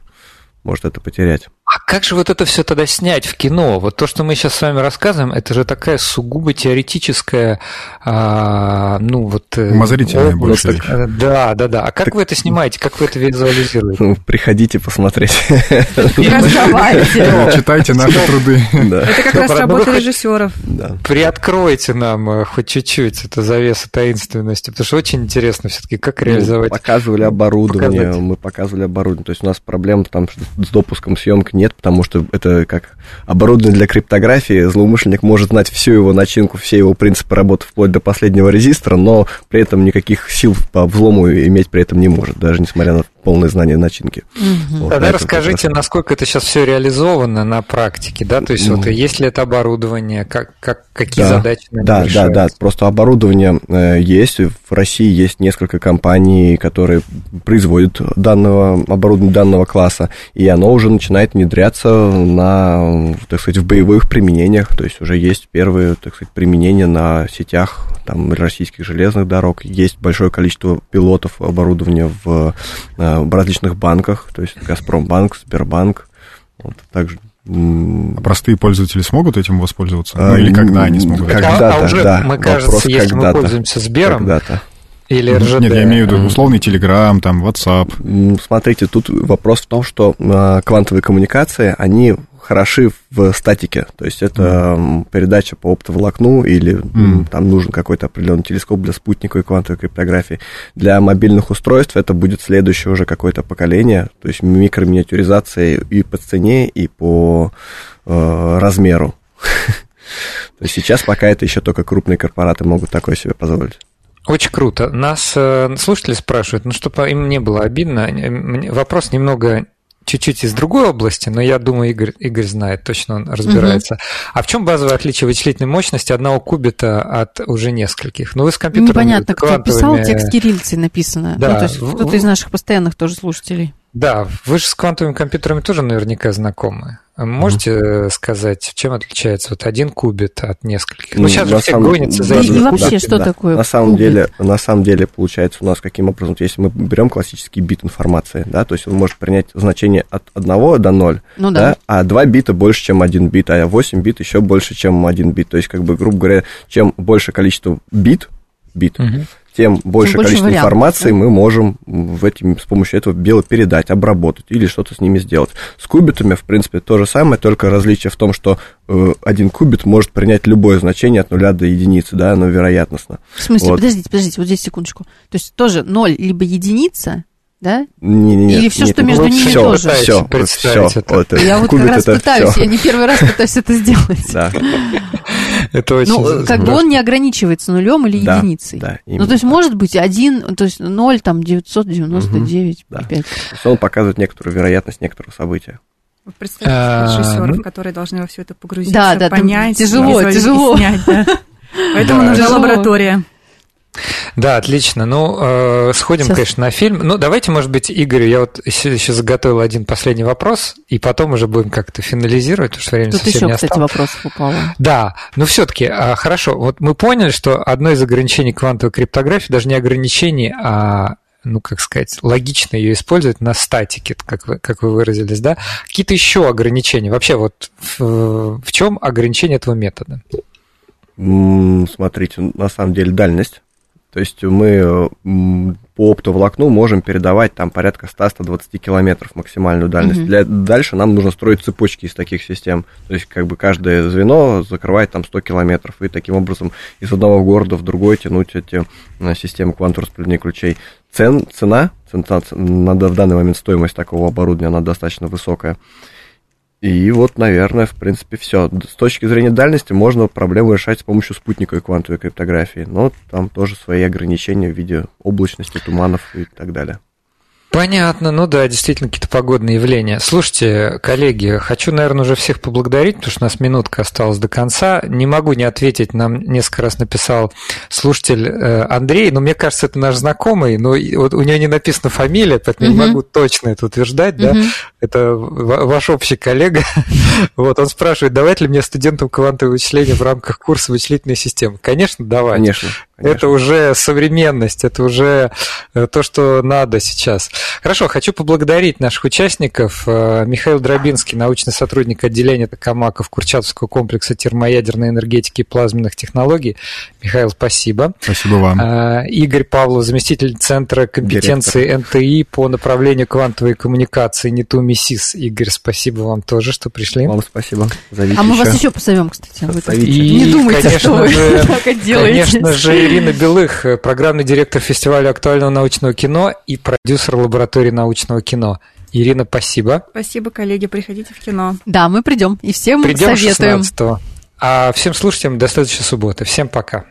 может это потерять. А как же вот это все тогда снять в кино? Вот то, что мы сейчас с вами рассказываем, это же такая сугубо теоретическая, а, ну вот... Э, Умозрительная больше. Э, да, да, да. А как так... вы это снимаете? Как вы это визуализируете? Ну, *laughs* приходите посмотреть. *laughs* Читайте наши труды. Это как раз работа режиссеров. Приоткройте нам э, хоть чуть-чуть эту завесу таинственности, потому что очень интересно все-таки, как ну, реализовать. Показывали оборудование, мы показывали оборудование. То есть у нас проблема там с допуском съемок нет, потому что это как оборудование для криптографии. Злоумышленник может знать всю его начинку, все его принципы работы вплоть до последнего резистора, но при этом никаких сил по взлому иметь при этом не может, даже несмотря на полное знание начинки. Угу. Вот, Тогда расскажите, раз... насколько это сейчас все реализовано на практике, да? То есть ну, вот есть ли это оборудование, как, как, какие да, задачи Да, да, да. Просто оборудование э, есть. В России есть несколько компаний, которые производят данного оборудования данного класса, и оно уже начинает внедряться на, так сказать, в боевых применениях. То есть уже есть первые, так сказать, применения на сетях там, российских железных дорог. Есть большое количество пилотов оборудования в э, в различных банках, то есть Газпромбанк, Сбербанк, вот, также а простые пользователи смогут этим воспользоваться? Ну, или когда они смогут? Когда-то, а уже, да. Мы, кажется, Вопрос, если мы пользуемся Сбером, когда-то. Или РЖД? Нет, я имею в виду условный Телеграм, там, WhatsApp. Смотрите, тут вопрос в том, что а, квантовые коммуникации, они хороши в статике. То есть это mm. передача по оптоволокну или mm. там нужен какой-то определенный телескоп для спутниковой квантовой криптографии. Для мобильных устройств это будет следующее уже какое-то поколение, то есть микроминиатюризация и по цене, и по э, размеру. *laughs* То есть сейчас пока это еще только крупные корпораты могут такое себе позволить. Очень круто. Нас э, слушатели спрашивают, ну, чтобы им не было обидно, вопрос немного чуть-чуть из другой области, но я думаю, Игорь, Игорь знает, точно он разбирается. Угу. А в чем базовое отличие вычислительной мощности одного кубита от уже нескольких? Ну, вы с компьютером... Непонятно, кто писал, текст кириллицей написано. Да. Ну, то есть кто-то из наших постоянных тоже слушателей. Да, вы же с квантовыми компьютерами тоже наверняка знакомы. Можете mm-hmm. сказать, чем отличается вот один кубит от нескольких? Ну, сейчас же все самом... гонятся за этим. И вообще, что да. такое на самом деле, На самом деле, получается у нас каким образом, если мы берем классический бит информации, да, то есть он может принять значение от 1 до 0, ну, да. Да, а 2 бита больше, чем 1 бит, а 8 бит еще больше, чем 1 бит. То есть, как бы, грубо говоря, чем больше количество бит, бит, угу тем больше, больше количество вариантов, информации да? мы можем в этим, с помощью этого дела передать, обработать или что-то с ними сделать. С кубитами, в принципе, то же самое, только различие в том, что э, один кубит может принять любое значение от нуля до единицы, да, оно вероятностно. В смысле, вот. подождите, подождите, вот здесь секундочку. То есть тоже ноль либо единица, да? Не, не, Или все, нет, что между ними все, тоже? Все, все. Это. Я вот как раз пытаюсь, все. я не первый раз пытаюсь это сделать. Да. *laughs* Это очень Ну, как бы он не ограничивается нулем или да, единицей. Да, Ну, то есть может быть один, то есть 0, там, 999, угу, 5. Да. Он показывает некоторую вероятность некоторого события. Вы представьте а, режиссеров, ну которые должны во все это погрузиться, да, понять, тяжело, тяжело. *laughs* Поэтому нужна лаборатория. Да, отлично. Ну, э, сходим, Сейчас. конечно, на фильм. Ну, давайте, может быть, Игорю, я вот еще, еще заготовил один последний вопрос, и потом уже будем как-то финализировать, потому что времени Тут совсем еще, не кстати, вопросов упало. Да, но все-таки, э, хорошо, вот мы поняли, что одно из ограничений квантовой криптографии, даже не ограничений, а ну, как сказать, логично ее использовать на статике, как вы, как вы выразились, да? Какие-то еще ограничения? Вообще, вот в, в чем ограничение этого метода? Смотрите, на самом деле дальность то есть мы по оптоволокну можем передавать там порядка 100-120 километров максимальную дальность. Mm-hmm. Для, дальше нам нужно строить цепочки из таких систем. То есть как бы каждое звено закрывает там 100 километров. И таким образом из одного города в другой тянуть эти э, системы квантового распределения ключей. Цен, цена, цена, надо в данный момент стоимость такого оборудования, она достаточно высокая. И вот, наверное, в принципе, все. С точки зрения дальности можно проблему решать с помощью спутниковой квантовой криптографии, но там тоже свои ограничения в виде облачности, туманов и так далее. Понятно, ну да, действительно какие-то погодные явления. Слушайте, коллеги, хочу, наверное, уже всех поблагодарить, потому что у нас минутка осталась до конца. Не могу не ответить, нам несколько раз написал слушатель э, Андрей, но мне кажется, это наш знакомый, но вот у него не написана фамилия, поэтому uh-huh. не могу точно это утверждать, uh-huh. да. Это ваш общий коллега. *laughs* вот, он спрашивает, давать ли мне студентам квантовые вычисления в рамках курса вычислительной системы? Конечно, давать. Конечно. Конечно. Это уже современность, это уже э, то, что надо сейчас. Хорошо, хочу поблагодарить наших участников. Э, Михаил Дробинский, научный сотрудник отделения Токамаков Курчатовского комплекса термоядерной энергетики и плазменных технологий. Михаил, спасибо. Спасибо вам. Э, Игорь Павлов, заместитель Центра компетенции Директор. НТИ по направлению квантовой коммуникации НИТУ МИСИС. Игорь, спасибо вам тоже, что пришли. Вам спасибо. Зовите а мы вас еще позовем, кстати. И, не думайте, конечно что же, вы так делаете. Конечно же, Ирина Белых, э, программный директор фестиваля актуального научного кино и продюсер лаборатории научного кино. Ирина, спасибо. Спасибо, коллеги. Приходите в кино. Да, мы придем. И всем придем советуем. 16 А всем слушателям до следующей субботы. Всем пока.